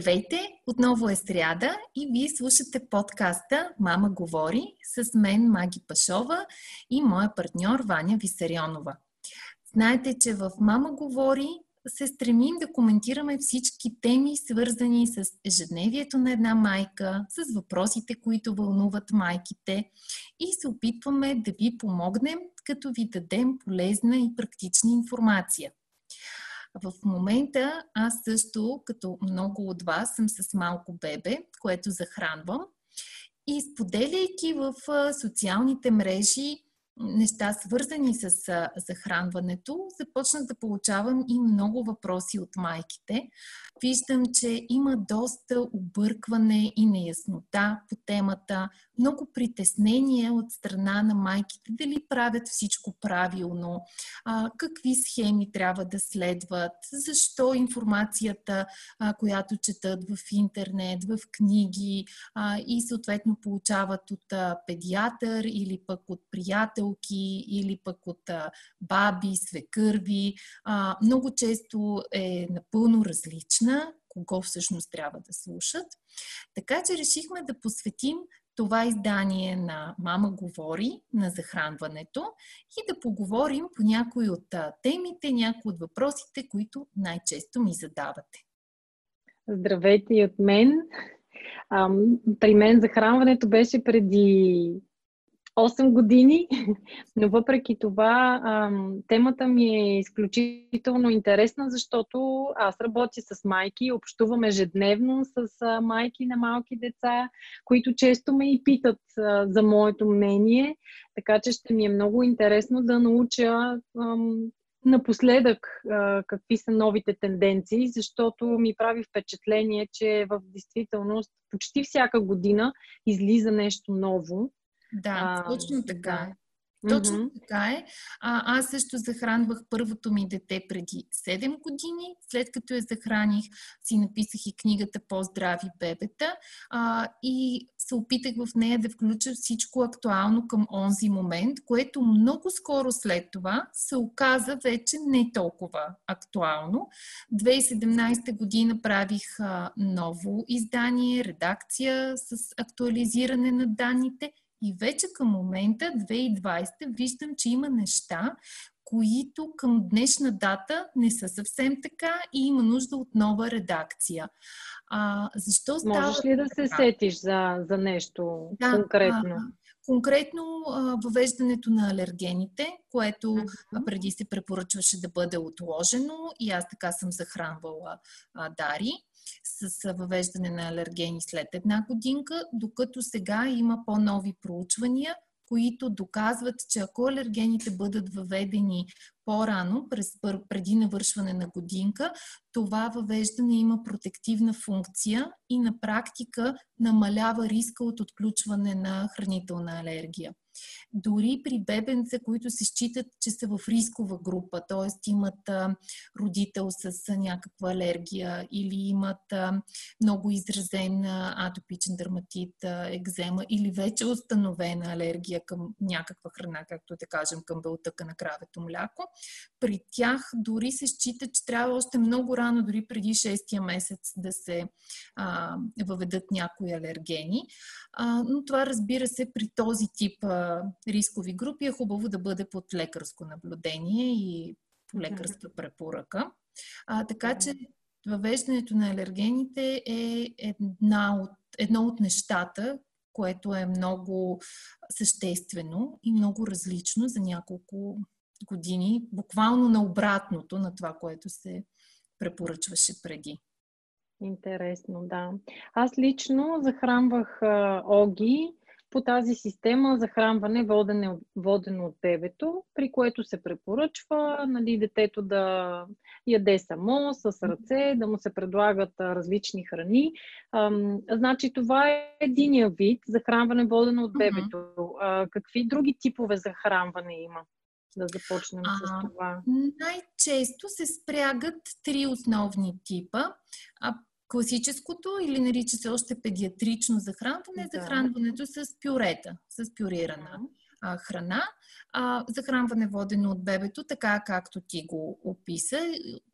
Здравейте! Отново е сряда и вие слушате подкаста Мама говори с мен Маги Пашова и моя партньор Ваня Висарионова. Знаете, че в Мама говори се стремим да коментираме всички теми, свързани с ежедневието на една майка, с въпросите, които вълнуват майките и се опитваме да ви помогнем, като ви дадем полезна и практична информация. В момента аз също, като много от вас, съм с малко бебе, което захранвам. И споделяйки в социалните мрежи неща, свързани с захранването, започнах да получавам и много въпроси от майките. Виждам, че има доста объркване и неяснота по темата, много притеснение от страна на майките дали правят всичко правилно, а, какви схеми трябва да следват, защо информацията, а, която четат в интернет, в книги а, и съответно получават от а, педиатър или пък от приятелки или пък от а, баби, свекърви, а, много често е напълно различна кого всъщност трябва да слушат. Така че решихме да посветим това издание на Мама говори на захранването и да поговорим по някои от темите, някои от въпросите, които най-често ми задавате. Здравейте и от мен. При мен захранването беше преди 8 години, но въпреки това темата ми е изключително интересна, защото аз работя с майки, общувам ежедневно с майки на малки деца, които често ме и питат за моето мнение, така че ще ми е много интересно да науча напоследък какви са новите тенденции, защото ми прави впечатление, че в действителност почти всяка година излиза нещо ново. Да, а, точно така да. е. Точно mm-hmm. така е. А, аз също захранвах първото ми дете преди 7 години. След като я захраних, си написах и книгата По-здрави бебета а, и се опитах в нея да включа всичко актуално към онзи момент, което много скоро след това се оказа вече не толкова актуално. 2017 година правих а, ново издание, редакция с актуализиране на данните и вече към момента, 2020, виждам, че има неща, които към днешна дата не са съвсем така и има нужда от нова редакция. А, защо става Можеш ли да така? се сетиш за, за нещо да, конкретно? А, конкретно а, въвеждането на алергените, което uh-huh. преди се препоръчваше да бъде отложено и аз така съм захранвала а, Дари с въвеждане на алергени след една годинка, докато сега има по-нови проучвания, които доказват, че ако алергените бъдат въведени по-рано, преди навършване на годинка, това въвеждане има протективна функция и на практика намалява риска от отключване на хранителна алергия. Дори при бебенца, които се считат, че са в рискова група, т.е. имат родител с някаква алергия или имат много изразен атопичен дерматит, екзема или вече установена алергия към някаква храна, както да кажем към белтъка на кравето мляко, при тях дори се счита, че трябва още много рано, дори преди 6 месец да се а, въведат някои алергени. А, но това разбира се при този тип а, рискови групи е хубаво да бъде под лекарско наблюдение и по лекарска препоръка. А, така че въвеждането на алергените е една от, едно от нещата, което е много съществено и много различно за няколко години, буквално на обратното на това, което се препоръчваше преди. Интересно, да. Аз лично захранвах а, Оги по тази система захранване водене, водено от бебето, при което се препоръчва нали, детето да яде само, с ръце, да му се предлагат различни храни. Значи това е единия вид захранване водено от бебето. Какви други типове захранване има? Да започнем а, с това. Най-често се спрягат три основни типа. А, класическото или нарича се още педиатрично захранване, да. захранването с пюрета, с пюрирана а, храна. А, захранване водено от бебето, така както ти го описа,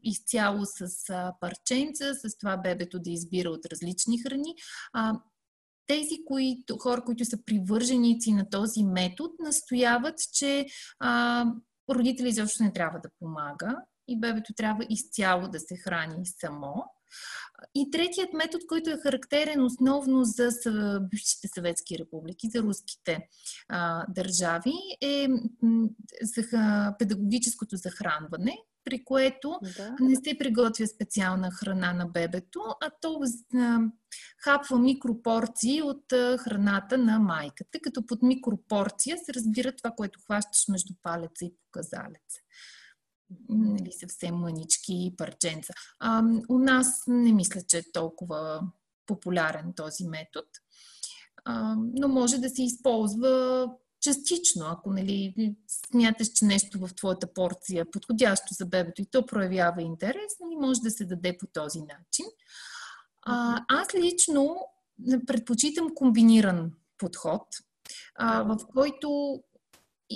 изцяло с а, парченца, с това бебето да избира от различни храни. А, тези които, хора, които са привърженици на този метод, настояват, че а, родители изобщо не трябва да помага и бебето трябва изцяло да се храни само. И третият метод, който е характерен основно за бившите съветски републики, за руските а, държави, е за педагогическото захранване, при което да. не се приготвя специална храна на бебето, а то хапва микропорции от храната на майката, като под микропорция се разбира това, което хващаш между палеца и показалеца нали, съвсем мънички парченца. А, у нас не мисля, че е толкова популярен този метод, а, но може да се използва частично, ако нали, смяташ, че нещо в твоята порция е подходящо за бебето и то проявява интерес, нали, може да се даде по този начин. А, аз лично предпочитам комбиниран подход, а, в който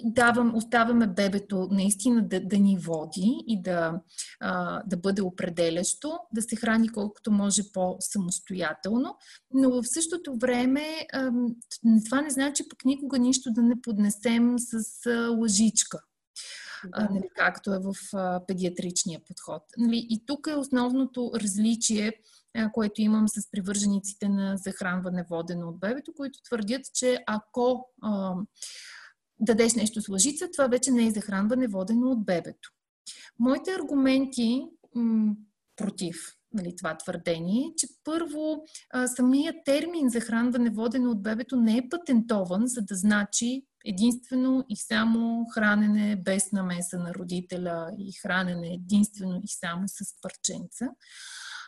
давам, оставяме бебето наистина да, да ни води и да, а, да бъде определящо, да се храни колкото може по-самостоятелно, но в същото време а, това не значи пък никога нищо да не поднесем с а, лъжичка. Да. Нали, както е в а, педиатричния подход. Нали, и тук е основното различие, а, което имам с привържениците на захранване водено от бебето, които твърдят, че ако а, дадеш нещо с лъжица, това вече не е захранване водено от бебето. Моите аргументи м- против нали, това твърдение е, че първо а, самият термин захранване водено от бебето не е патентован, за да значи единствено и само хранене без намеса на родителя и хранене единствено и само с парченца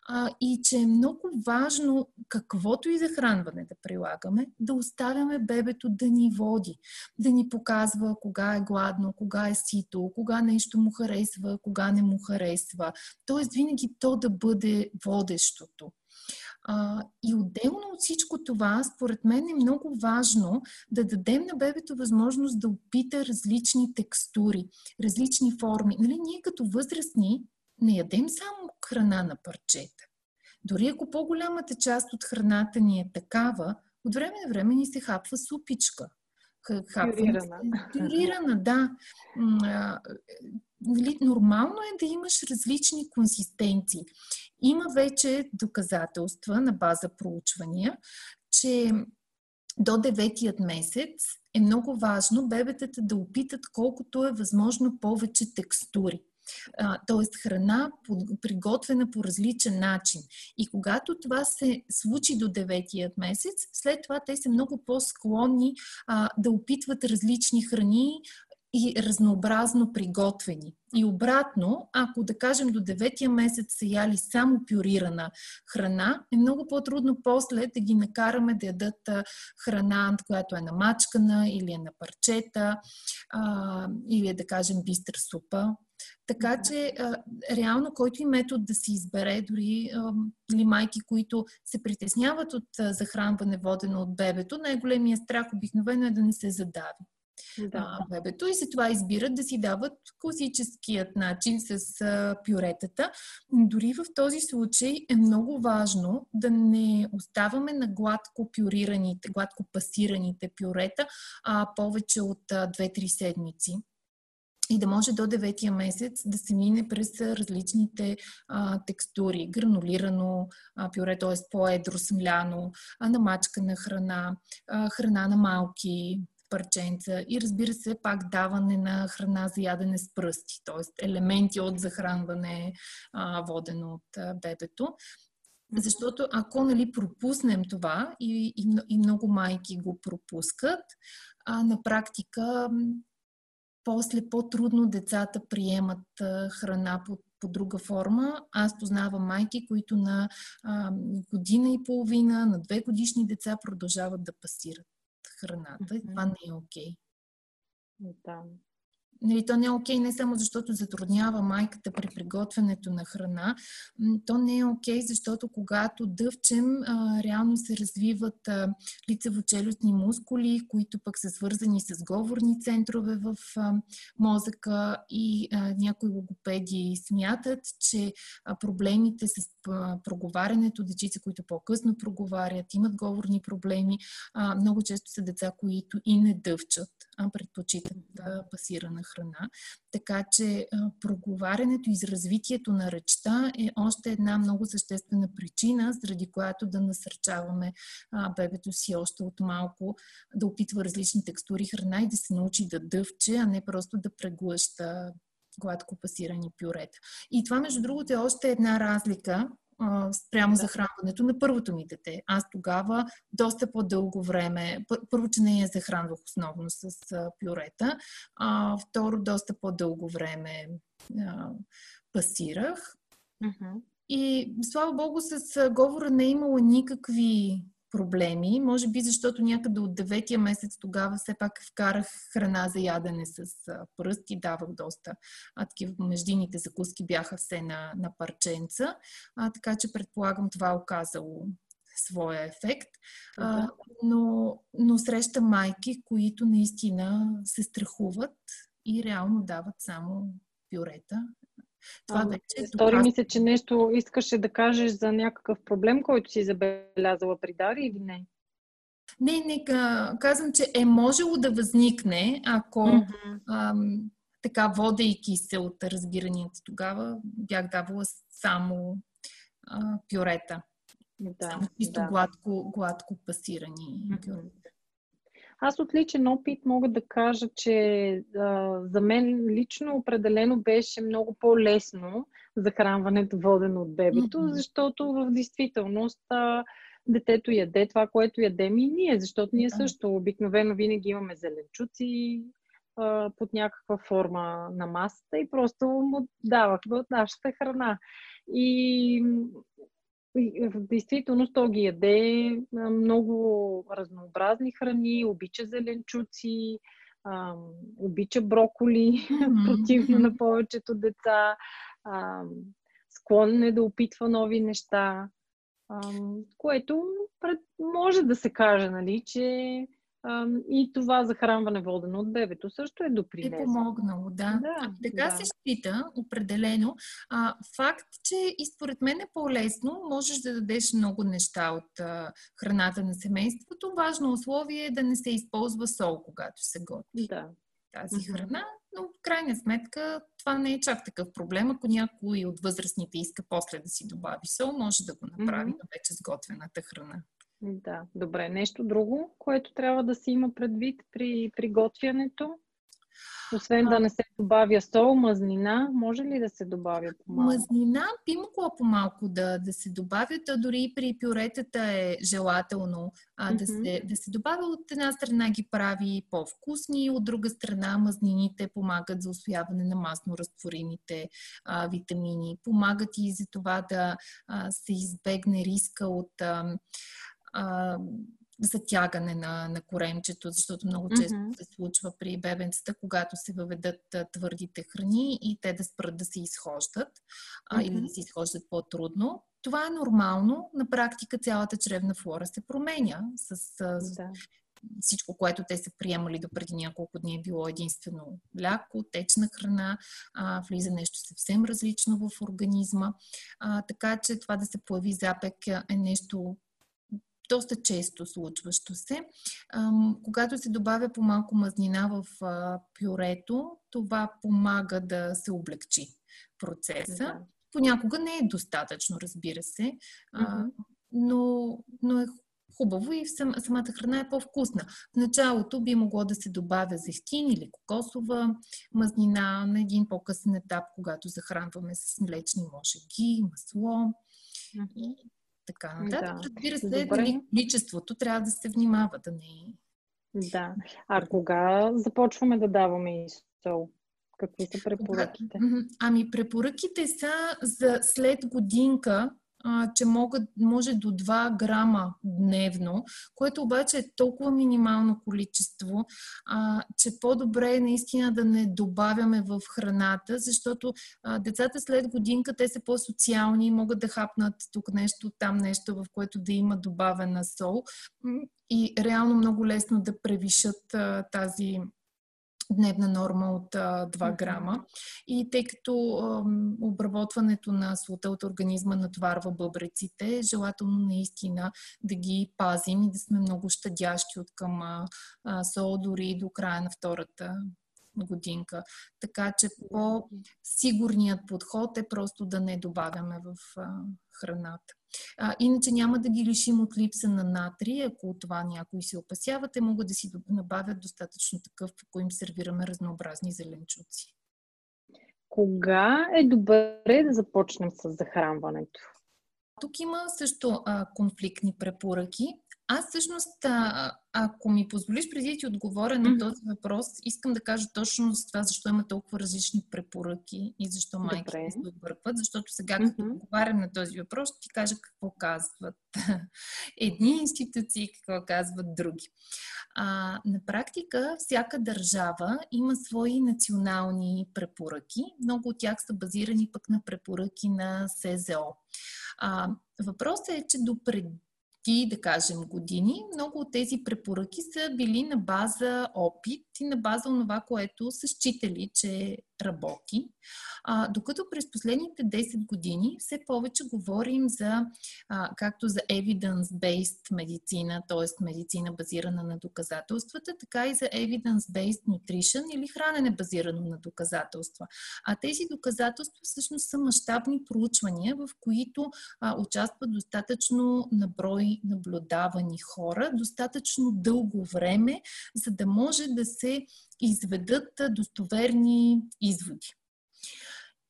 а, и че е много важно каквото и захранване да прилагаме, да оставяме бебето да ни води, да ни показва кога е гладно, кога е сито, кога нещо му харесва, кога не му харесва. Тоест винаги то да бъде водещото. А, и отделно от всичко това, според мен е много важно да дадем на бебето възможност да опита различни текстури, различни форми. Нали, ние като възрастни не ядем само храна на парчета. Дори ако по-голямата част от храната ни е такава, от време на време ни се хапва супичка. Пюрирана. Пюрирана, да. Нали, нормално е да имаш различни консистенции. Има вече доказателства на база проучвания, че до деветият месец е много важно бебетата да опитат колкото е възможно повече текстури т.е. храна приготвена по различен начин. И когато това се случи до деветият месец, след това те са много по-склонни да опитват различни храни, и разнообразно приготвени. И обратно, ако да кажем до деветия месец са яли само пюрирана храна, е много по-трудно после да ги накараме да ядат храна, която е намачкана или е на парчета, или е да кажем бистър супа. Така че, а, реално, който и метод да се избере, дори а, или майки, които се притесняват от а, захранване водено от бебето, най-големия страх обикновено е да не се задави да. а, бебето и след това избират да си дават класическият начин с а, пюретата. Дори в този случай е много важно да не оставаме на гладко пюрираните, гладко пасираните пюрета а, повече от 2-3 седмици и да може до 9 месец да се мине през различните а, текстури. Гранулирано а, пюре, т.е. по-едро смляно, а, намачкана храна, а, храна на малки, парченца и разбира се пак даване на храна за ядене с пръсти, т.е. елементи от захранване, а, водено от а, бебето. Защото ако нали, пропуснем това и, и, и много майки го пропускат, а, на практика после по-трудно децата приемат храна под по друга форма. Аз познавам майки, които на а, година и половина, на две годишни деца продължават да пасират храната. И това не е окей. Okay. Да. Нали, то не е окей не само защото затруднява майката при приготвянето на храна, то не е окей, защото когато дъвчем, а, реално се развиват лицево-челюстни мускули, които пък са свързани с говорни центрове в а, мозъка и а, някои логопеди смятат, че а, проблемите с а, проговарянето, дечица, които по-късно проговарят, имат говорни проблеми, а, много често са деца, които и не дъвчат, а предпочитат пасирана храна. Така че проговарянето и развитието на речта е още една много съществена причина, заради която да насърчаваме бебето си още от малко да опитва различни текстури храна и да се научи да дъвче, а не просто да преглъща гладко пасирани пюрета. И това, между другото, е още една разлика спрямо захранването на първото ми дете. Аз тогава доста по-дълго време, първо, че не я захранвах основно с пюрета, а второ, доста по-дълго време а, пасирах. Uh-huh. И слава богу, с говора не е имало никакви проблеми. Може би защото някъде от деветия месец тогава все пак вкарах храна за ядене с пръст и давах доста. А такива междините закуски бяха все на, на парченца. А, така че предполагам това е оказало своя ефект. А, но, но среща майки, които наистина се страхуват и реално дават само пюрета това вече. Стори ми се, че нещо искаше да кажеш за някакъв проблем, който си забелязала при Дари или не? Не, не, казвам, че е можело да възникне, ако mm-hmm. ам, така, водейки се от разбиранията тогава, бях давала само а, пюрета. Да, само чисто да. гладко, гладко пасирани mm-hmm. пюрета. Аз от личен опит мога да кажа, че а, за мен лично определено беше много по-лесно захранването водено от бебето, mm-hmm. защото в действителност а, детето яде това, което ядем и ние, защото ние също обикновено винаги имаме зеленчуци под някаква форма на масата и просто му давахме от нашата храна. И в действителност то ги яде много разнообразни храни, обича зеленчуци, обича броколи, mm-hmm. противно на повечето деца, склонен е да опитва нови неща, което може да се каже, нали, че и това захранване водено от бебето също е допринесло. Е помогнало, да. да а, така да. се счита, определено. А, факт, че и според мен е по-лесно, можеш да дадеш много неща от а, храната на семейството. Важно условие е да не се използва сол, когато се готви. Да. Тази храна, но в крайна сметка това не е чак такъв проблем. Ако някой от възрастните иска после да си добави сол, може да го направи mm-hmm. на вече сготвената храна. Да, добре. Нещо друго, което трябва да си има предвид при приготвянето? Освен а, да не се добавя сол, мазнина, може ли да се добавя по-малко? Мазнина би могло по-малко да, да се добавят, а дори и при пюретата е желателно а, mm-hmm. да, се, да се добавя. От една страна ги прави по-вкусни, от друга страна мазнините помагат за освояване на масно разтворените а, витамини, помагат и за това да а, се избегне риска от а, а, затягане на, на коремчето, защото много често mm-hmm. се случва при бебенцата, когато се въведат а, твърдите храни и те да спрат да се изхождат а, mm-hmm. или да се изхождат по-трудно. Това е нормално. На практика цялата чревна флора се променя с, а, да. всичко, което те са приемали до преди няколко дни е било единствено мляко, течна храна, а, влиза нещо съвсем различно в организма. А, така че това да се появи запек е нещо доста често случващо се. Когато се добавя по-малко мазнина в пюрето, това помага да се облегчи процеса. Понякога не е достатъчно, разбира се, но, но е хубаво и сам, самата храна е по-вкусна. В началото би могло да се добавя зехтин или кокосова мазнина на един по-късен етап, когато захранваме с млечни можеги, масло. Така нататък. Да. Разбира се, дали количеството трябва да се внимава, да не Да. А кога започваме да даваме и сол? Какви са препоръките? Ами препоръките са за след годинка че могат, може до 2 грама дневно, което обаче е толкова минимално количество, а, че по-добре е наистина да не добавяме в храната, защото а, децата след годинка те са по-социални, могат да хапнат тук нещо, там нещо, в което да има добавена сол. И реално много лесно да превишат а, тази дневна норма от а, 2 грама. И тъй като а, обработването на слута от организма натварва бъбреците, е желателно наистина да ги пазим и да сме много щадящи от към а, сол дори до края на втората годинка. Така че по-сигурният подход е просто да не добавяме в храната. А, иначе няма да ги лишим от липса на натри, ако от това някои се опасяват, те могат да си набавят достатъчно такъв, ако им сервираме разнообразни зеленчуци. Кога е добре да започнем с захранването? Тук има също а, конфликтни препоръки. Аз всъщност, а, ако ми позволиш преди да ти отговоря на този въпрос, искам да кажа точно за това, защо има толкова различни препоръки и защо майките се объркват. Защото сега, като отговарям на този въпрос, ще ти кажа какво казват едни институции, какво казват други. А, на практика, всяка държава има свои национални препоръки. Много от тях са базирани пък на препоръки на СЗО. А, въпросът е, че до пред ти, да кажем, години, много от тези препоръки са били на база опит и на база това, което са считали, че работи. А, докато през последните 10 години все повече говорим за, а, както за evidence-based медицина, т.е. медицина базирана на доказателствата, така и за evidence-based nutrition или хранене базирано на доказателства. А тези доказателства всъщност са мащабни проучвания, в които а, участват достатъчно наброй наблюдавани хора, достатъчно дълго време, за да може да се изведат достоверни изводи.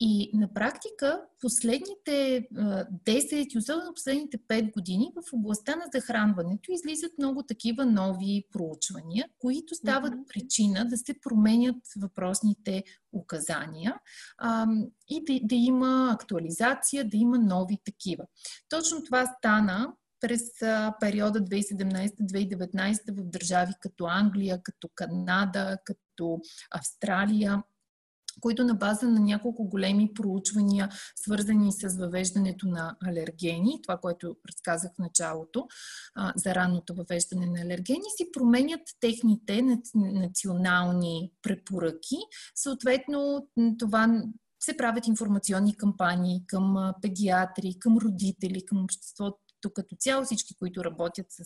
И на практика последните 10 и особено последните 5 години в областта на захранването излизат много такива нови проучвания, които стават причина да се променят въпросните указания а, и да, да има актуализация, да има нови такива. Точно това стана през периода 2017-2019 в държави като Англия, като Канада, като Австралия които на база на няколко големи проучвания, свързани с въвеждането на алергени, това, което разказах в началото, за ранното въвеждане на алергени, си променят техните национални препоръки. Съответно, това се правят информационни кампании към педиатри, към родители, към обществото като цяло всички, които работят с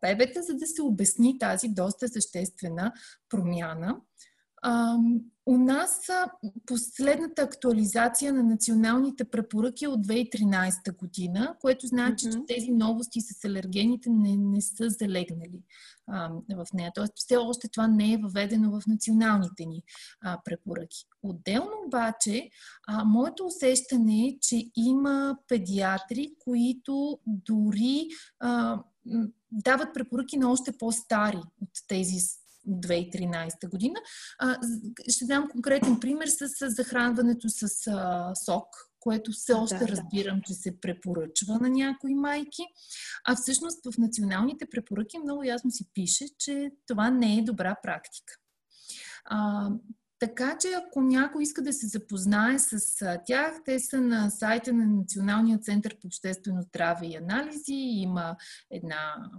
бебета, за да се обясни тази доста съществена промяна. У нас последната актуализация на националните препоръки е от 2013 година, което значи, mm-hmm. че тези новости с алергените не, не са залегнали а, в нея. Тоест, все още това не е въведено в националните ни а, препоръки. Отделно обаче, а, моето усещане е, че има педиатри, които дори а, дават препоръки на още по-стари от тези 2013 година. А, ще дам конкретен пример с, с захранването с а, сок, което все още да, разбирам, че се препоръчва на някои майки. А всъщност в националните препоръки много ясно си пише, че това не е добра практика. А, така че ако някой иска да се запознае с тях, те са на сайта на Националния център по обществено здраве и анализи. Има една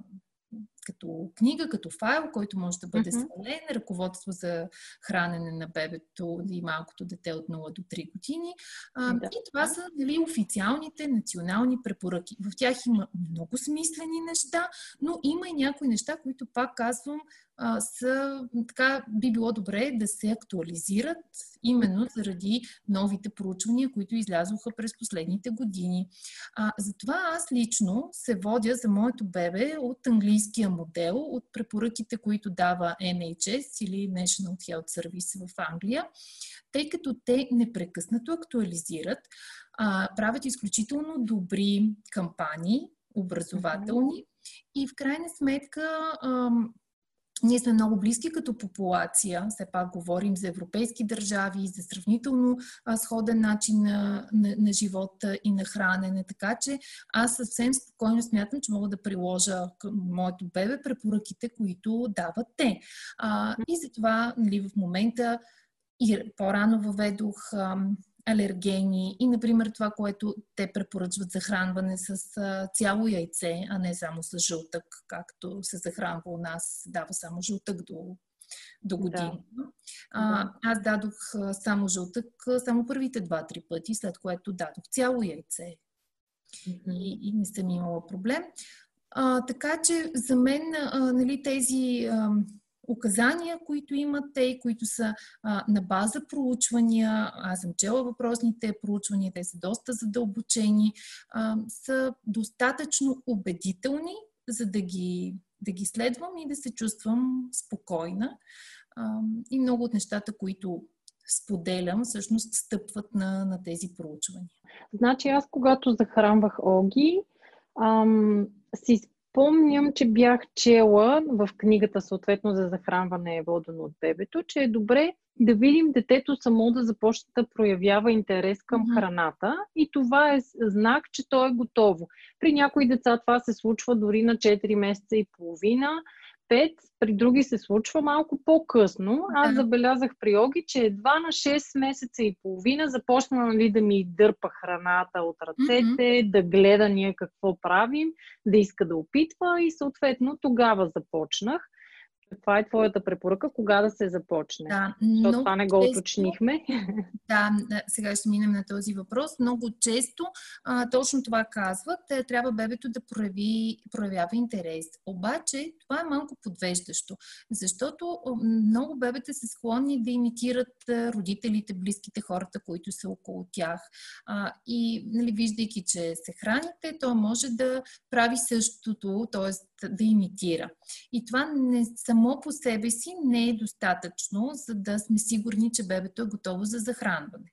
като книга, като файл, който може да бъде mm-hmm. свален, ръководство за хранене на бебето и малкото дете от 0 до 3 години. А, да. И това са нали, официалните национални препоръки. В тях има много смислени неща, но има и някои неща, които пак казвам, а, са, така би било добре да се актуализират именно заради новите проучвания, които излязоха през последните години. А, затова аз лично се водя за моето бебе от английския модел, от препоръките, които дава NHS или National Health Service в Англия, тъй като те непрекъснато актуализират, а, правят изключително добри кампании, образователни. И в крайна сметка ние сме много близки като популация, все пак говорим за европейски държави, за сравнително сходен начин на, на, на живота и на хранене, така че аз съвсем спокойно смятам, че мога да приложа към моето бебе препоръките, които дават те. А, и затова нали, в момента и по-рано въведох алергени и, например, това, което те препоръчват захранване с а, цяло яйце, а не само с жълтък, както се захранва у нас, дава само жълтък до, до година. Да. А, аз дадох само жълтък само първите два-три пъти, след което дадох цяло яйце. Mm-hmm. И, и не съм имала проблем. А, така че за мен а, нали, тези а, указания, които имат те, които са а, на база проучвания. Аз съм чела въпросните проучвания, те са доста задълбочени, а, са достатъчно убедителни, за да ги, да ги следвам и да се чувствам спокойна. А, и много от нещата, които споделям, всъщност стъпват на, на тези проучвания. Значи аз, когато захранвах Оги, ам, си Помням, че бях чела в книгата, съответно за захранване водено от бебето, че е добре да видим детето само да започне да проявява интерес към mm-hmm. храната и това е знак, че то е готово. При някои деца това се случва дори на 4 месеца и половина, 5, при други се случва малко по-късно. Аз да. забелязах при Оги, че едва на 6 месеца и половина започна нали, да ми дърпа храната от ръцете, mm-hmm. да гледа ние какво правим, да иска да опитва и съответно тогава започнах. Каква е твоята препоръка? Кога да се започне? Да, Защото това не го често, уточнихме. Да, сега ще минем на този въпрос. Много често а, точно това казват. Е, трябва бебето да прояви, проявява интерес. Обаче това е малко подвеждащо, защото много бебета са склонни да имитират родителите, близките хората, които са около тях. А, и нали, виждайки, че се храните, то може да прави същото, т.е да имитира. И това не, само по себе си не е достатъчно, за да сме сигурни, че бебето е готово за захранване.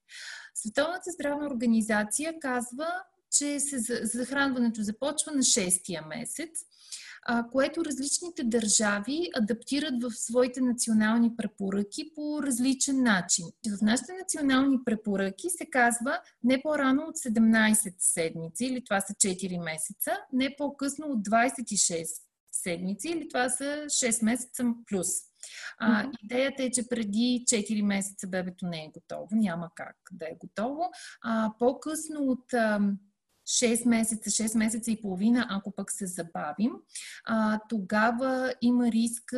Световната здравна организация казва, че се, захранването започва на 6-я месец, а, което различните държави адаптират в своите национални препоръки по различен начин. В нашите национални препоръки се казва не по-рано от 17 седмици, или това са 4 месеца, не по-късно от 26 седмици, или това са 6 месеца плюс. А, идеята е, че преди 4 месеца бебето не е готово, няма как да е готово. А, по-късно от 6 месеца, 6 месеца и половина, ако пък се забавим, а, тогава има риск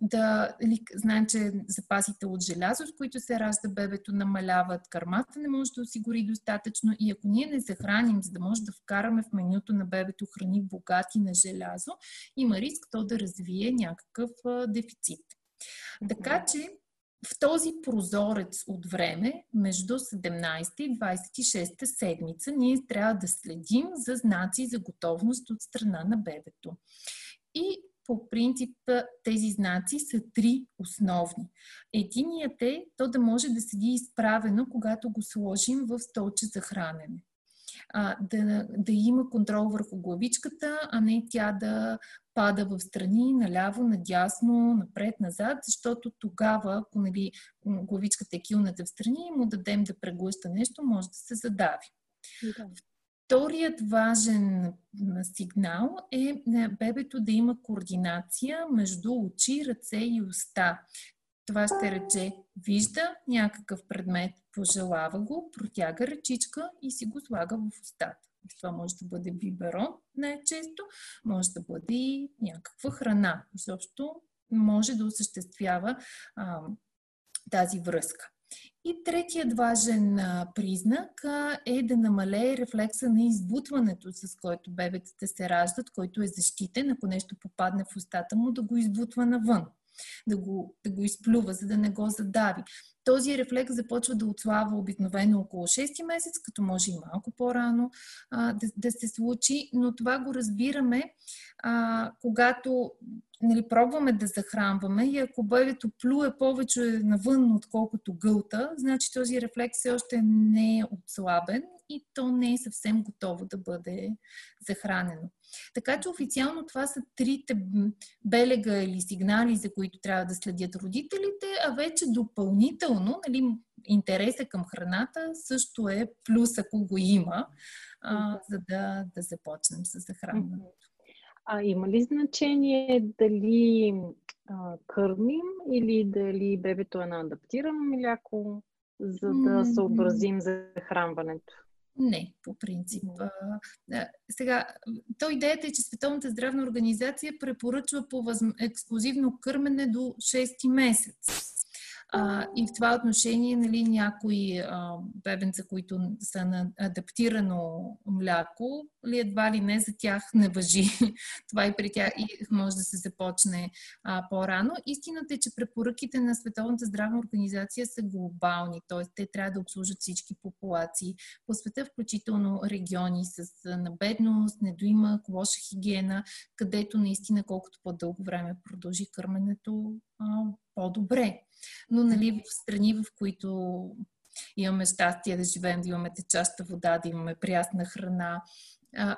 да, ли, знаем, че запасите от желязо, с които се ражда бебето, намаляват, кърмата не може да осигури достатъчно и ако ние не захраним, за да може да вкараме в менюто на бебето храни богати на желязо, има риск то да развие някакъв а, дефицит. Така че в този прозорец от време, между 17 и 26 седмица, ние трябва да следим за знаци за готовност от страна на бебето. И по принцип тези знаци са три основни. Единият е то да може да седи изправено, когато го сложим в столче за хранене а, да, да има контрол върху главичката, а не тя да пада в страни, наляво, надясно, напред, назад, защото тогава, ако нали, главичката е килната в страни и му дадем да преглъща нещо, може да се задави. Да. Вторият важен сигнал е бебето да има координация между очи, ръце и уста. Това ще рече, вижда някакъв предмет, пожелава го, протяга ръчичка и си го слага в устата. Това може да бъде биберон най-често, може да бъде и някаква храна. Изобщо може да осъществява а, тази връзка. И третият важен признак е да намалее рефлекса на избутването, с който бебетата се раждат, който е защитен, ако нещо попадне в устата му, да го избутва навън да го, да го изплюва, за да не го задави. Този рефлекс започва да отслава обикновено около 6 месец, като може и малко по-рано а, да, да се случи, но това го разбираме, а, когато нали, пробваме да захранваме и ако бебето плюе повече навън, отколкото гълта, значи този рефлекс все още не е отслабен и то не е съвсем готово да бъде захранено. Така че официално това са трите белега или сигнали, за които трябва да следят родителите, а вече допълнително, нали, интереса към храната също е плюс, ако го има, а, за да, да започнем с захранването. А има ли значение дали а, кърмим или дали бебето е на адаптирано мляко, за да съобразим захранването? Не, по принцип. А, сега, то идеята е, че Световната здравна организация препоръчва по възм... ексклюзивно кърмене до 6 месец. А, и в това отношение, нали, някои а, бебенца, които са на адаптирано мляко, ли едва ли не за тях не въжи. това и при тях и може да се започне а, по-рано. Истината е, че препоръките на Световната здравна организация са глобални, т.е. те трябва да обслужат всички популации по света, включително региони с набедност, недоимък, лоша хигиена, където наистина колкото по-дълго време продължи кърменето, по-добре. Но нали, в страни, в които имаме щастие да живеем, да имаме течаща вода, да имаме прясна храна,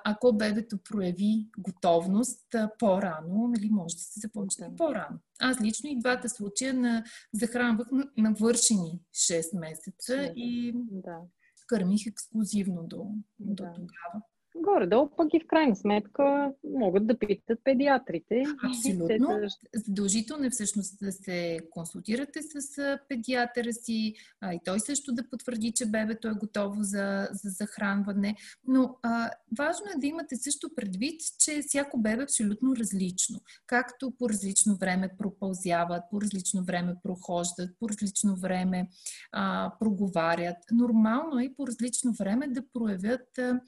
ако бебето прояви готовност по-рано, нали, може да се започне по-рано. Аз лично и двата случая на захранвах на навършени 6 месеца и да. кърмих ексклюзивно до, да. до тогава. Горе-долу пък и в крайна сметка могат да питат педиатрите. Абсолютно. Да... Задължително е всъщност да се консултирате с педиатъра си а, и той също да потвърди, че бебето е готово за, за захранване. Но а, важно е да имате също предвид, че всяко бебе е абсолютно различно. Както по различно време пропълзяват, по различно време прохождат, по различно време а, проговарят. Нормално е по различно време да проявят а,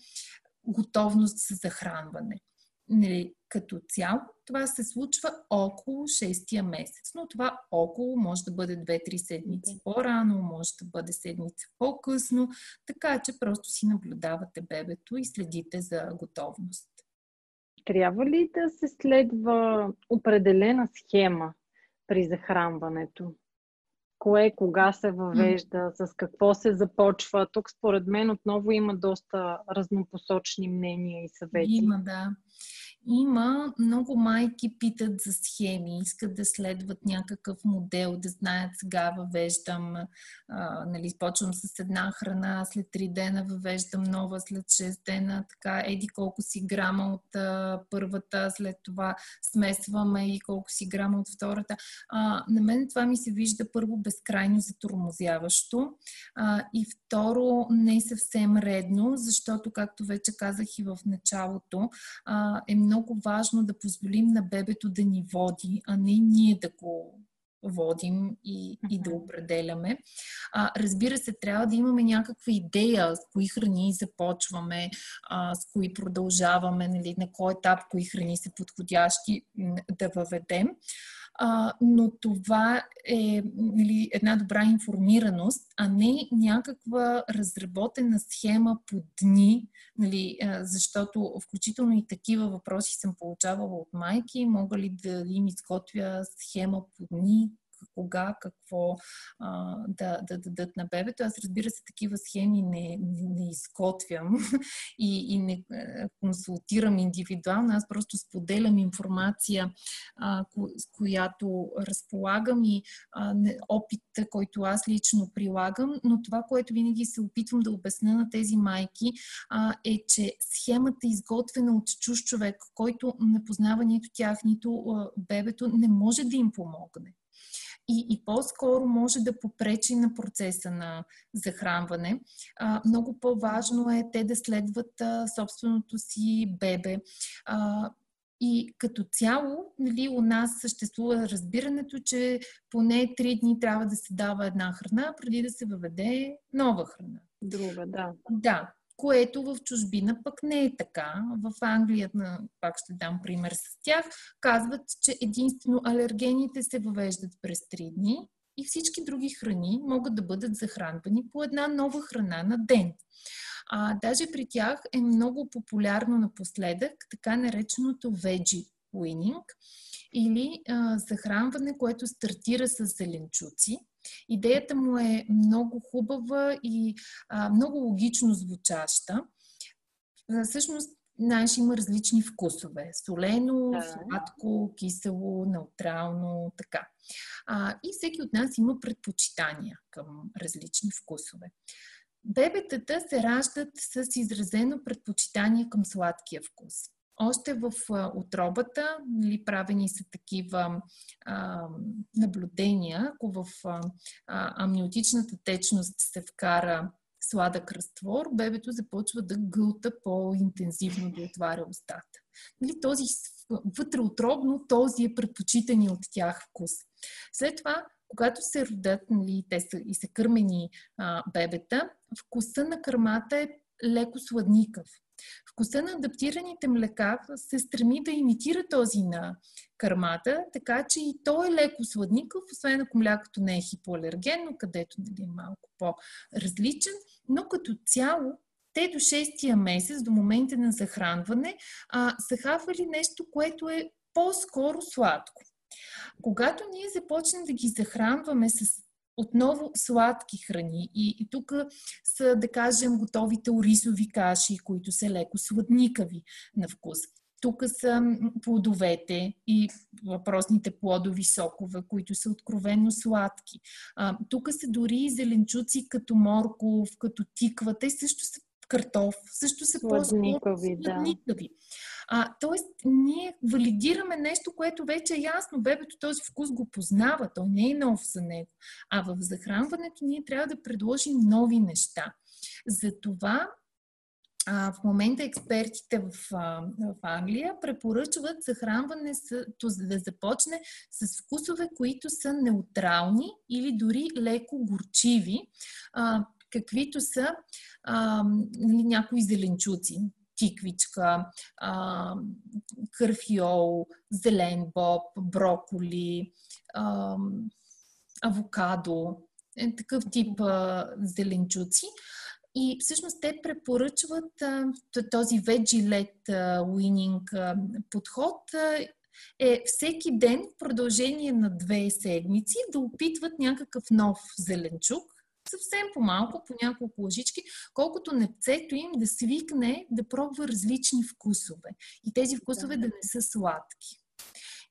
готовност за захранване. Нали, като цяло това се случва около 6-я месец, но това около може да бъде 2-3 седмици по-рано, може да бъде седмица по-късно, така че просто си наблюдавате бебето и следите за готовност. Трябва ли да се следва определена схема при захранването? Кое, кога се въвежда, с какво се започва. Тук според мен отново има доста разнопосочни мнения и съвети. Има, да. Има много майки питат за схеми, искат да следват някакъв модел, да знаят сега въвеждам, а, нали, почвам с една храна, след 3 дена въвеждам нова, след 6 дена, така, еди колко си грама от а, първата, след това смесваме и колко си грама от втората. А, на мен това ми се вижда първо безкрайно затормозяващо а, и второ не съвсем редно, защото, както вече казах и в началото, а, е много много важно да позволим на бебето да ни води, а не ние да го водим и, и да определяме. А, разбира се, трябва да имаме някаква идея с кои храни започваме, а, с кои продължаваме, нали, на кой етап кои храни са подходящи да въведем а, но това е нали, една добра информираност, а не някаква разработена схема по дни, нали, а, защото включително и такива въпроси съм получавала от майки, мога ли да им изготвя схема по дни, кога, какво а, да, да дадат на бебето. Аз разбира се, такива схеми не, не, не изготвям и, и не консултирам индивидуално. Аз просто споделям информация, а, ко, с която разполагам и а, не, опит, който аз лично прилагам, но това, което винаги се опитвам да обясня на тези майки, а, е, че схемата е изготвена от чуж човек, който не познава нито тях, нито а, бебето, не може да им помогне и, и по-скоро може да попречи на процеса на захранване. А, много по-важно е те да следват а, собственото си бебе. А, и като цяло, нали, у нас съществува разбирането, че поне три дни трябва да се дава една храна, преди да се въведе нова храна. Друга, да. Да, което в чужбина пък не е така. В Англия, пак ще дам пример с тях, казват, че единствено алергените се въвеждат през 3 дни и всички други храни могат да бъдат захранвани по една нова храна на ден. А, даже при тях е много популярно напоследък така нареченото veggie weaning или а, захранване, което стартира с зеленчуци Идеята му е много хубава и а, много логично звучаща. Всъщност, знаеш, има различни вкусове. Солено, да. сладко, кисело, неутрално, така. А, и всеки от нас има предпочитания към различни вкусове. Бебетата се раждат с изразено предпочитание към сладкия вкус. Още в отробата нали, правени са такива а, наблюдения, ако в а, амниотичната течност се вкара сладък разтвор, бебето започва да гълта по-интензивно, да отваря устата. Нали, този вътреотробно, този е предпочитани от тях вкус. След това, когато се родят, нали, те са и са кърмени а, бебета, вкуса на кърмата е леко сладникав. Вкуса на адаптираните млека се стреми да имитира този на кърмата, така че и той е леко сладникав, освен ако млякото не е хипоалергенно, където нали, е малко по-различен, но като цяло те до 6-я месец, до момента на захранване, а, са хапвали нещо, което е по-скоро сладко. Когато ние започнем да ги захранваме с отново сладки храни. И, и тук са, да кажем, готовите орисови каши, които са леко сладникави на вкус. Тук са плодовете и въпросните плодови сокове, които са откровенно сладки. А, тук са дори и зеленчуци като морков, като тиква. Те също са картоф, също са по-сладникави. Да. А, тоест, ние валидираме нещо, което вече е ясно. Бебето този вкус го познава, той не е нов за него. А в захранването ние трябва да предложим нови неща. Затова а, в момента експертите в, в Англия препоръчват захранване с, да започне с вкусове, които са неутрални или дори леко горчиви, а, каквито са а, нали, някои зеленчуци тиквичка, а, кърфиол, зелен боб, броколи, а, авокадо, е, такъв тип а, зеленчуци. И всъщност те препоръчват а, този veggie-led winning подход а, е всеки ден в продължение на две седмици да опитват някакъв нов зеленчук, съвсем по-малко, по няколко лъжички, колкото непцето им да свикне да пробва различни вкусове. И тези вкусове да, не са сладки.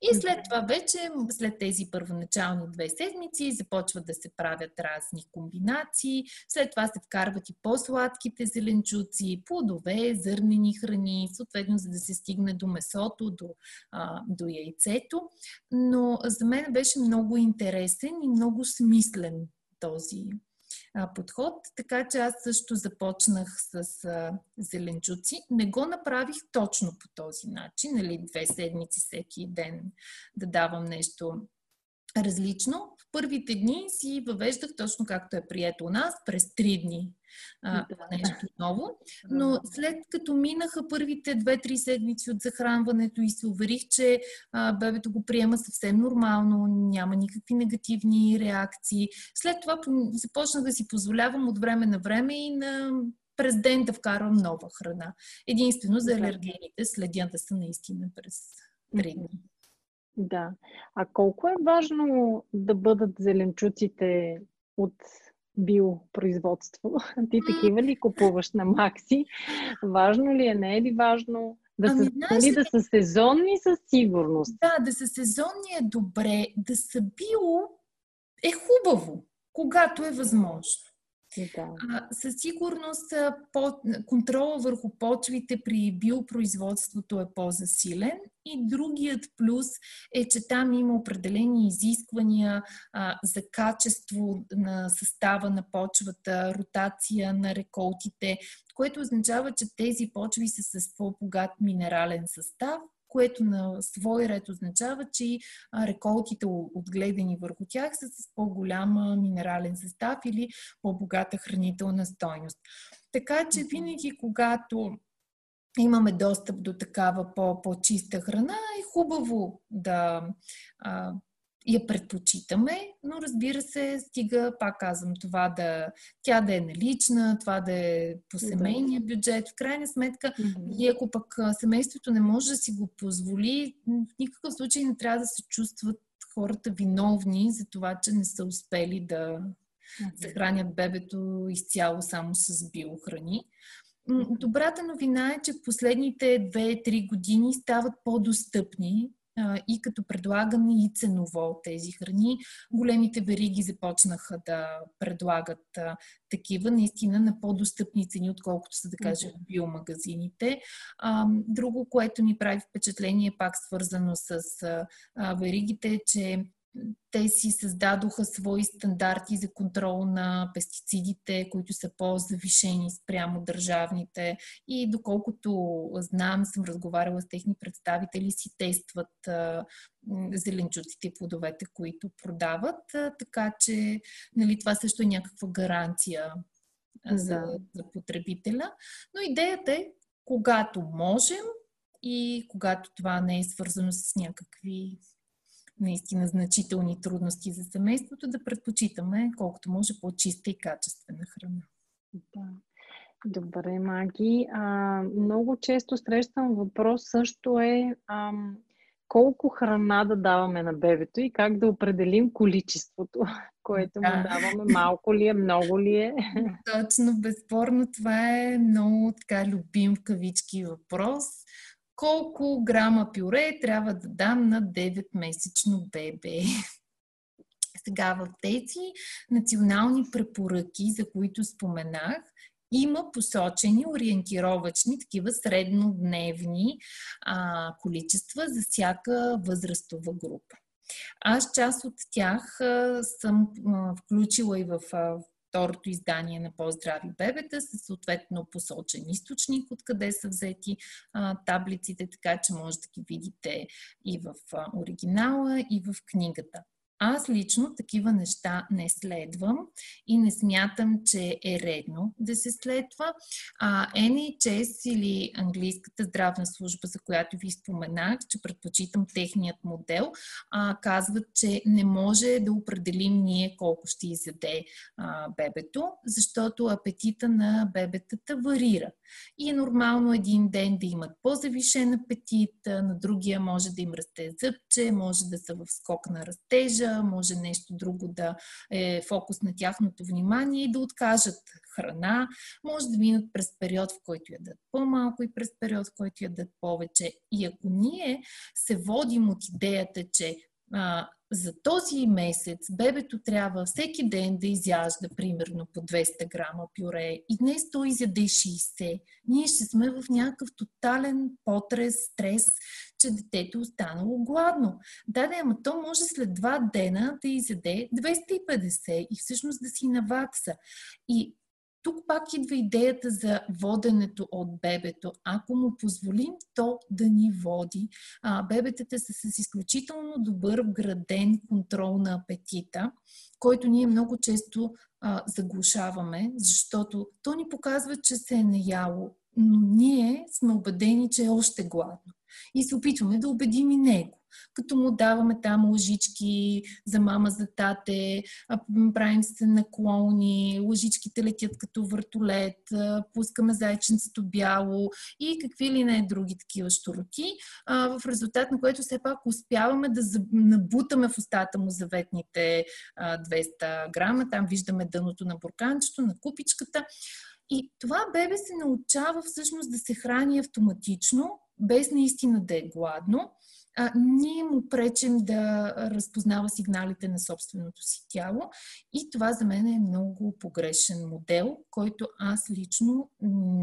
И след това вече, след тези първоначални две седмици, започват да се правят разни комбинации. След това се вкарват и по-сладките зеленчуци, плодове, зърнени храни, съответно за да се стигне до месото, до, а, до яйцето. Но за мен беше много интересен и много смислен този подход, така че аз също започнах с а, зеленчуци. Не го направих точно по този начин, нали, две седмици всеки ден да давам нещо различно. В първите дни си въвеждах точно както е прието у нас, през три дни а, нещо ново. Но след като минаха първите две-три седмици от захранването и се уверих, че а, бебето го приема съвсем нормално, няма никакви негативни реакции, след това започнах да си позволявам от време на време и на през ден да вкарвам нова храна. Единствено за алергените следя да са наистина през три дни. Да. А колко е важно да бъдат зеленчуците от биопроизводство? Ти такива ли купуваш на Макси? Важно ли е, не е ли важно? Да, ами, са, знаеш, нали, да са сезонни със сигурност. Да, да са сезонни е добре. Да са био е хубаво, когато е възможно. Да. Със сигурност контрола върху почвите при биопроизводството е по-засилен и другият плюс е, че там има определени изисквания а, за качество на състава на почвата, ротация на реколтите, което означава, че тези почви са с по-богат минерален състав, което на свой ред означава, че реколтите, отгледани върху тях, са с по-голяма минерален състав или по-богата хранителна стойност. Така че винаги, когато имаме достъп до такава по-чиста храна, е хубаво да а, я предпочитаме, но разбира се, стига, пак казвам, това да, тя да е налична, това да е по семейния бюджет. В крайна сметка, mm-hmm. и ако пък семейството не може да си го позволи, в никакъв случай не трябва да се чувстват хората виновни за това, че не са успели да захранят бебето изцяло само с биохрани. Добрата новина е, че последните 2-3 години стават по-достъпни и като предлагане и ценово тези храни. Големите вериги започнаха да предлагат такива наистина на по-достъпни цени, отколкото са, да кажем, биомагазините. друго, което ни прави впечатление, пак свързано с веригите, е, че те си създадоха свои стандарти за контрол на пестицидите, които са по-завишени спрямо държавните. И доколкото знам, съм разговаряла с техни представители, си тестват а, зеленчуците и плодовете, които продават. А, така че нали, това също е някаква гаранция за, за потребителя. Но идеята е, когато можем и когато това не е свързано с някакви наистина значителни трудности за семейството, да предпочитаме колкото може по-чиста и качествена храна. Да. Добре, Маги. А, много често срещам въпрос също е а, колко храна да даваме на бебето и как да определим количеството, което да. му даваме. Малко ли е, много ли е? Точно, безспорно това е много така любим в кавички въпрос колко грама пюре трябва да дам на 9-месечно бебе. Сега в тези национални препоръки, за които споменах, има посочени ориентировачни, такива среднодневни а, количества за всяка възрастова група. Аз част от тях а, съм а, включила и в а, второто издание на По-здрави бебета с съответно посочен източник, откъде са взети а, таблиците, така че може да ги видите и в оригинала, и в книгата. Аз лично такива неща не следвам и не смятам, че е редно да се следва. А NHS или английската здравна служба, за която ви споменах, че предпочитам техният модел, а, казват, че не може да определим ние колко ще изяде а, бебето, защото апетита на бебетата варира. И е нормално един ден да имат по-завишен апетит, на другия може да им расте зъбче, може да са в скок на растежа, може нещо друго да е фокус на тяхното внимание и да откажат храна. Може да минат през период, в който ядат по-малко и през период, в който ядат повече. И ако ние се водим от идеята, че а, за този месец бебето трябва всеки ден да изяжда примерно по 200 грама пюре и днес той изяде 60. Ние ще сме в някакъв тотален потрес, стрес, че детето останало гладно. Да, да, ама то може след два дена да изяде 250 и всъщност да си навакса. И тук пак идва идеята за воденето от бебето. Ако му позволим то да ни води, а, бебетата са с изключително добър вграден контрол на апетита, който ние много често а, заглушаваме, защото то ни показва, че се е наяло, но ние сме убедени, че е още гладно. И се опитваме да убедим и него като му даваме там лъжички за мама, за тате, правим се наклони, лъжичките летят като въртолет, пускаме зайченцето бяло и какви ли не други такива штороти, в резултат на което все пак успяваме да набутаме в устата му заветните 200 грама. Там виждаме дъното на бурканчето, на купичката. И това бебе се научава всъщност да се храни автоматично, без наистина да е гладно а, ние му пречим да разпознава сигналите на собственото си тяло. И това за мен е много погрешен модел, който аз лично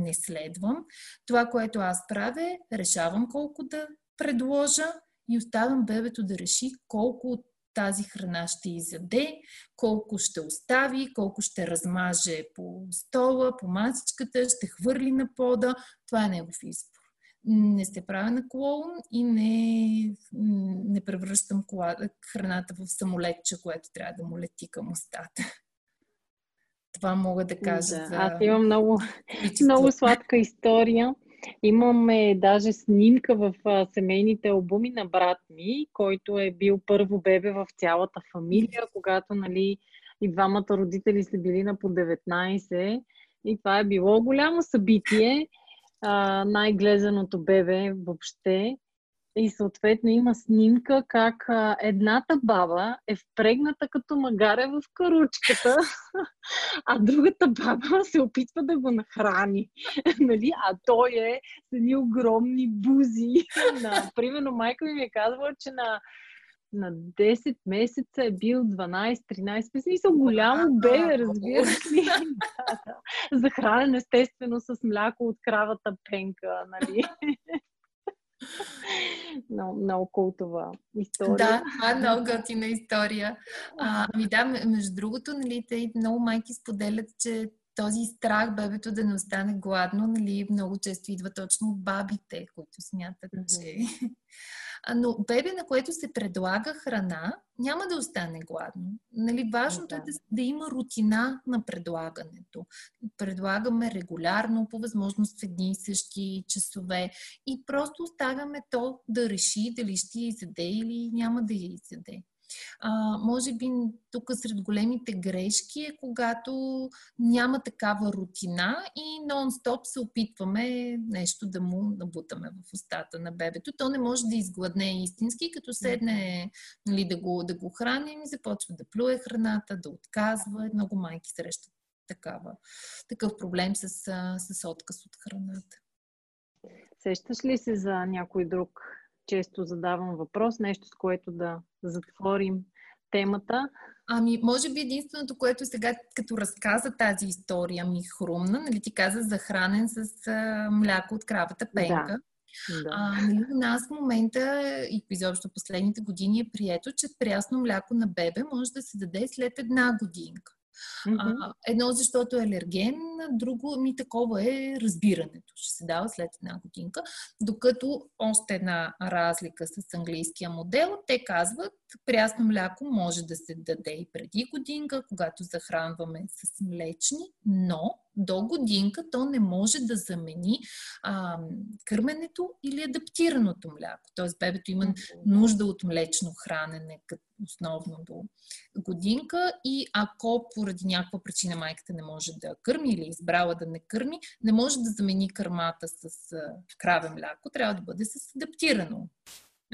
не следвам. Това, което аз правя, решавам колко да предложа и оставям бебето да реши колко от тази храна ще изяде, колко ще остави, колко ще размаже по стола, по масичката, ще хвърли на пода. Това е негов избор не се правя на клоун и не, не превръщам храната в самолетче, което трябва да му лети към устата. Това мога да кажа. Да, за... Аз имам много, много сладка история. Имаме даже снимка в семейните албуми на брат ми, който е бил първо бебе в цялата фамилия, когато нали, и двамата родители са били на по 19. И това е било голямо събитие най-глезеното бебе въобще. И съответно има снимка как а, едната баба е впрегната като магаре в каручката, а другата баба се опитва да го нахрани. нали? А той е с едни огромни бузи. на, примерно майка ми ми е казвала, че на на 10 месеца е бил 12-13 месеца. голямо бебе, разбира се. Захранен естествено с мляко от кравата пенка, нали? много, много култова история. Да, това е много готина история. А, ами да, между другото, нали, те много майки споделят, че този страх бебето да не остане гладно, нали, много често идва точно от бабите, които смятат, че... Но бебе, на което се предлага храна, няма да остане гладно. Нали, важното е да. е да, да има рутина на предлагането. Предлагаме регулярно, по възможност в едни и същи часове и просто оставяме то да реши дали ще я изяде или няма да я изяде. А, може би тук сред големите грешки е когато няма такава рутина и нон-стоп се опитваме нещо да му набутаме в устата на бебето. То не може да изгладне истински, като седне нали, да, го, да го храним и започва да плюе храната, да отказва. Много майки срещат такава, такъв проблем с, с отказ от храната. Сещаш ли се за някой друг често задавам въпрос, нещо с което да затворим темата. Ами, може би единственото, което сега, като разказа тази история, ми хрумна, нали ти каза захранен с а, мляко от кравата пенка. Да. Да. А, нали, у нас в момента и изобщо последните години е прието, че прясно мляко на бебе може да се даде след една годинка. Mm-hmm. А, едно, защото е алерген, друго, ми такова е разбирането. Ще се дава след една годинка. Докато още една разлика с английския модел, те казват, прясно мляко може да се даде и преди годинка, когато захранваме с млечни, но до годинка то не може да замени а, кърменето или адаптираното мляко. Тоест бебето има нужда от млечно хранене като основно до годинка и ако поради някаква причина майката не може да кърми или избрала да не кърми, не може да замени кърмата с краве мляко, трябва да бъде с адаптирано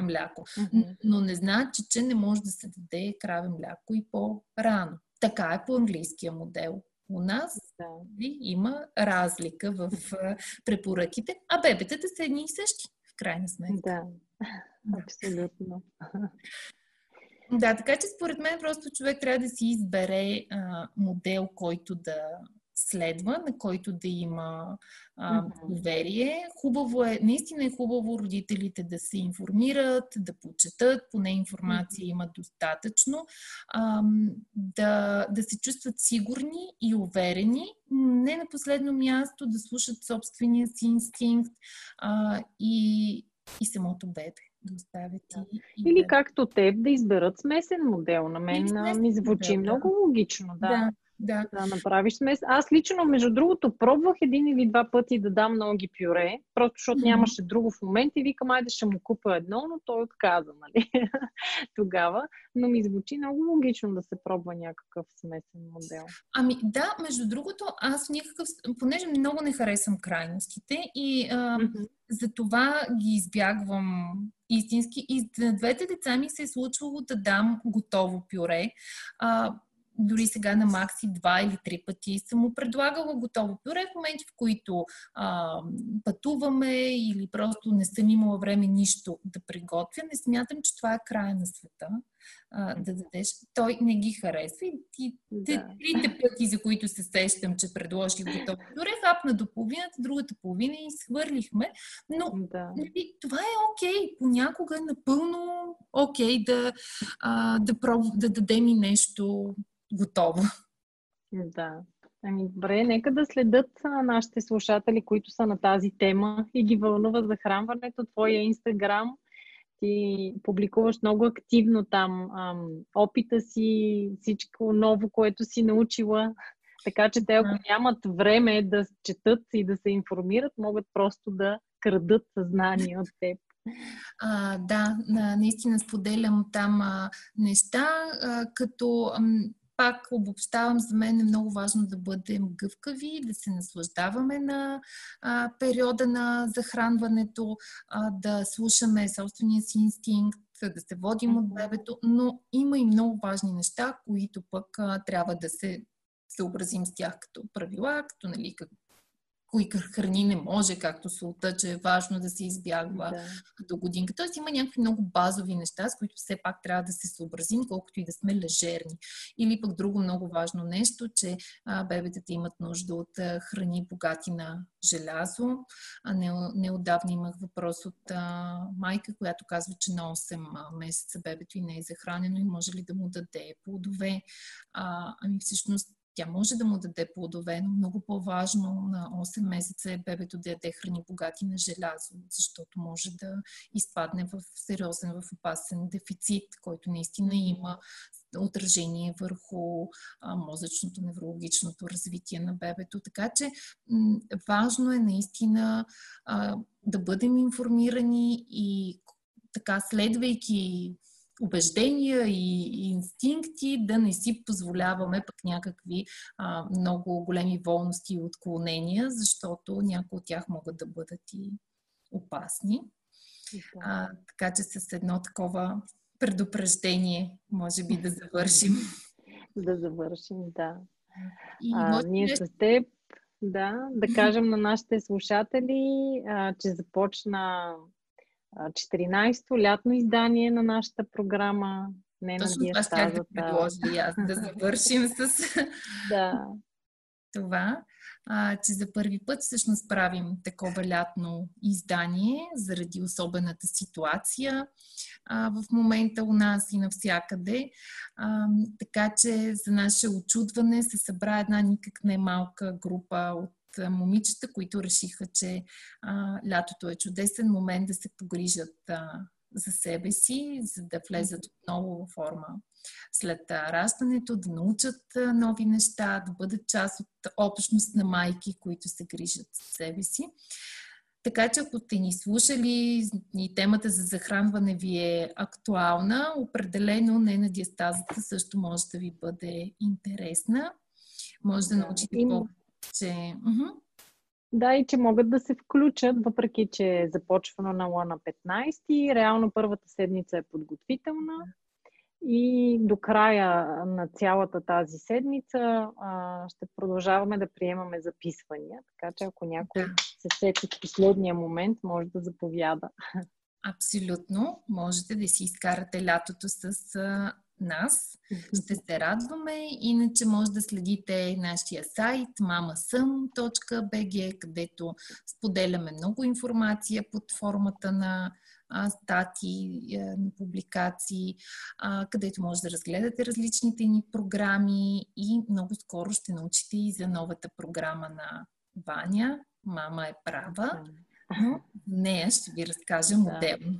мляко. Mm-hmm. Но не значи, че не може да се даде краве мляко и по-рано. Така е по английския модел. У нас да. има разлика в препоръките, а бебетата са едни и същи, в крайна сметка. Да, абсолютно. Да, така че според мен просто човек трябва да си избере а, модел, който да следва, на който да има а, доверие. Хубаво е, наистина е хубаво родителите да се информират, да почетат, поне информация имат достатъчно, а, да, да се чувстват сигурни и уверени, не на последно място да слушат собствения си инстинкт а, и, и самото бебе да оставят. Да. И, и Или да... както теб да изберат смесен модел. На мен ми звучи модел, много да. логично. Да. да. Да. да направиш смес. Аз лично, между другото, пробвах един или два пъти да дам ноги пюре, просто защото mm-hmm. нямаше друго в момент и викам, айде ще му купа едно, но той отказа, нали? Тогава. Но ми звучи много логично да се пробва някакъв смесен модел. Ами да, между другото, аз в никакъв... Понеже много не харесвам крайностите и а, mm-hmm. за това ги избягвам истински. И за двете деца ми се е случвало да дам готово пюре. А, дори сега на Макси два или три пъти съм му предлагала готово пюре в моменти, в които а, пътуваме или просто не съм имала време нищо да приготвя. Не смятам, че това е края на света а, да дадеш. Той не ги харесва и ти, да. трите пъти, за които се сещам, че предложих готово пюре, хапна до половината, другата половина и свърлихме. Но да. нали, това е окей. Okay. Понякога е напълно окей okay да, а, да, проб, да дадем и нещо готово. Да. Ами добре, нека да следят нашите слушатели, които са на тази тема и ги вълнува захранването. Твоя Инстаграм, ти публикуваш много активно там ам, опита си, всичко ново, което си научила. Така че те, ако нямат време да четат и да се информират, могат просто да крадат съзнание от теб. А, да, наистина споделям там а, неща, а, като пак обобщавам, за мен е много важно да бъдем гъвкави, да се наслаждаваме на а, периода на захранването, а, да слушаме собствения си инстинкт, да се водим от бебето, но има и много важни неща, които пък а, трябва да се съобразим с тях като правила, като нали, как, кои храни не може, както солта, че е важно да се избягва да. до годинка. Тоест има някакви много базови неща, с които все пак трябва да се съобразим, колкото и да сме лежерни. Или пък друго много важно нещо, че а, бебетата имат нужда от а, храни богати на желязо. А не, неодавна имах въпрос от а, майка, която казва, че на 8 месеца бебето и не е захранено и може ли да му даде плодове. А, ами всъщност тя може да му даде плодове, но много по-важно на 8 месеца е бебето да яде храни богати на желязо, защото може да изпадне в сериозен, в опасен дефицит, който наистина има отражение върху мозъчното, неврологичното развитие на бебето. Така че важно е наистина да бъдем информирани и така следвайки убеждения и, инстинкти, да не си позволяваме пък някакви а, много големи волности и отклонения, защото някои от тях могат да бъдат и опасни. А, така че с едно такова предупреждение, може би да завършим. Да завършим, да. И а, ние нещо... с теб, да, да кажем на нашите слушатели, а, че започна 14-то лятно издание на нашата програма. Не Точно на това ще да предложи аз да завършим с да. това, а, че за първи път всъщност правим такова лятно издание заради особената ситуация а, в момента у нас и навсякъде. А, така че за наше очудване се събра една никак не малка група от момичета, които решиха, че а, лятото е чудесен момент да се погрижат а, за себе си, за да влезат отново в форма след раждането, да научат нови неща, да бъдат част от общност на майки, които се грижат за себе си. Така че ако сте ни слушали и темата за захранване ви е актуална, определено не на диастазата също може да ви бъде интересна. Може да научите повече че... Да, и че могат да се включат, въпреки че е започвано на на 15, реално първата седмица е подготвителна и до края на цялата тази седмица а, ще продължаваме да приемаме записвания, така че ако някой да. се сети в последния момент, може да заповяда. Абсолютно. Можете да си изкарате лятото с нас. Ще се радваме. Иначе може да следите нашия сайт mamasum.bg, където споделяме много информация под формата на статии, е, на публикации, където може да разгледате различните ни програми и много скоро ще научите и за новата програма на Ваня. Мама е права, но нея ще ви разкажем отделно.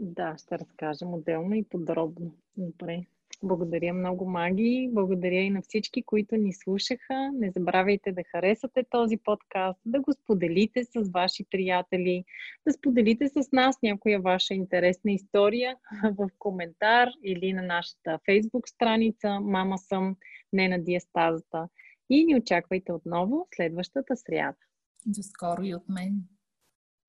Да, ще разкажем отделно и подробно. Добре. Благодаря много, Маги. Благодаря и на всички, които ни слушаха. Не забравяйте да харесате този подкаст, да го споделите с ваши приятели, да споделите с нас някоя ваша интересна история в коментар или на нашата фейсбук страница Мама съм, не на диастазата. И ни очаквайте отново следващата сряда. До скоро и от мен.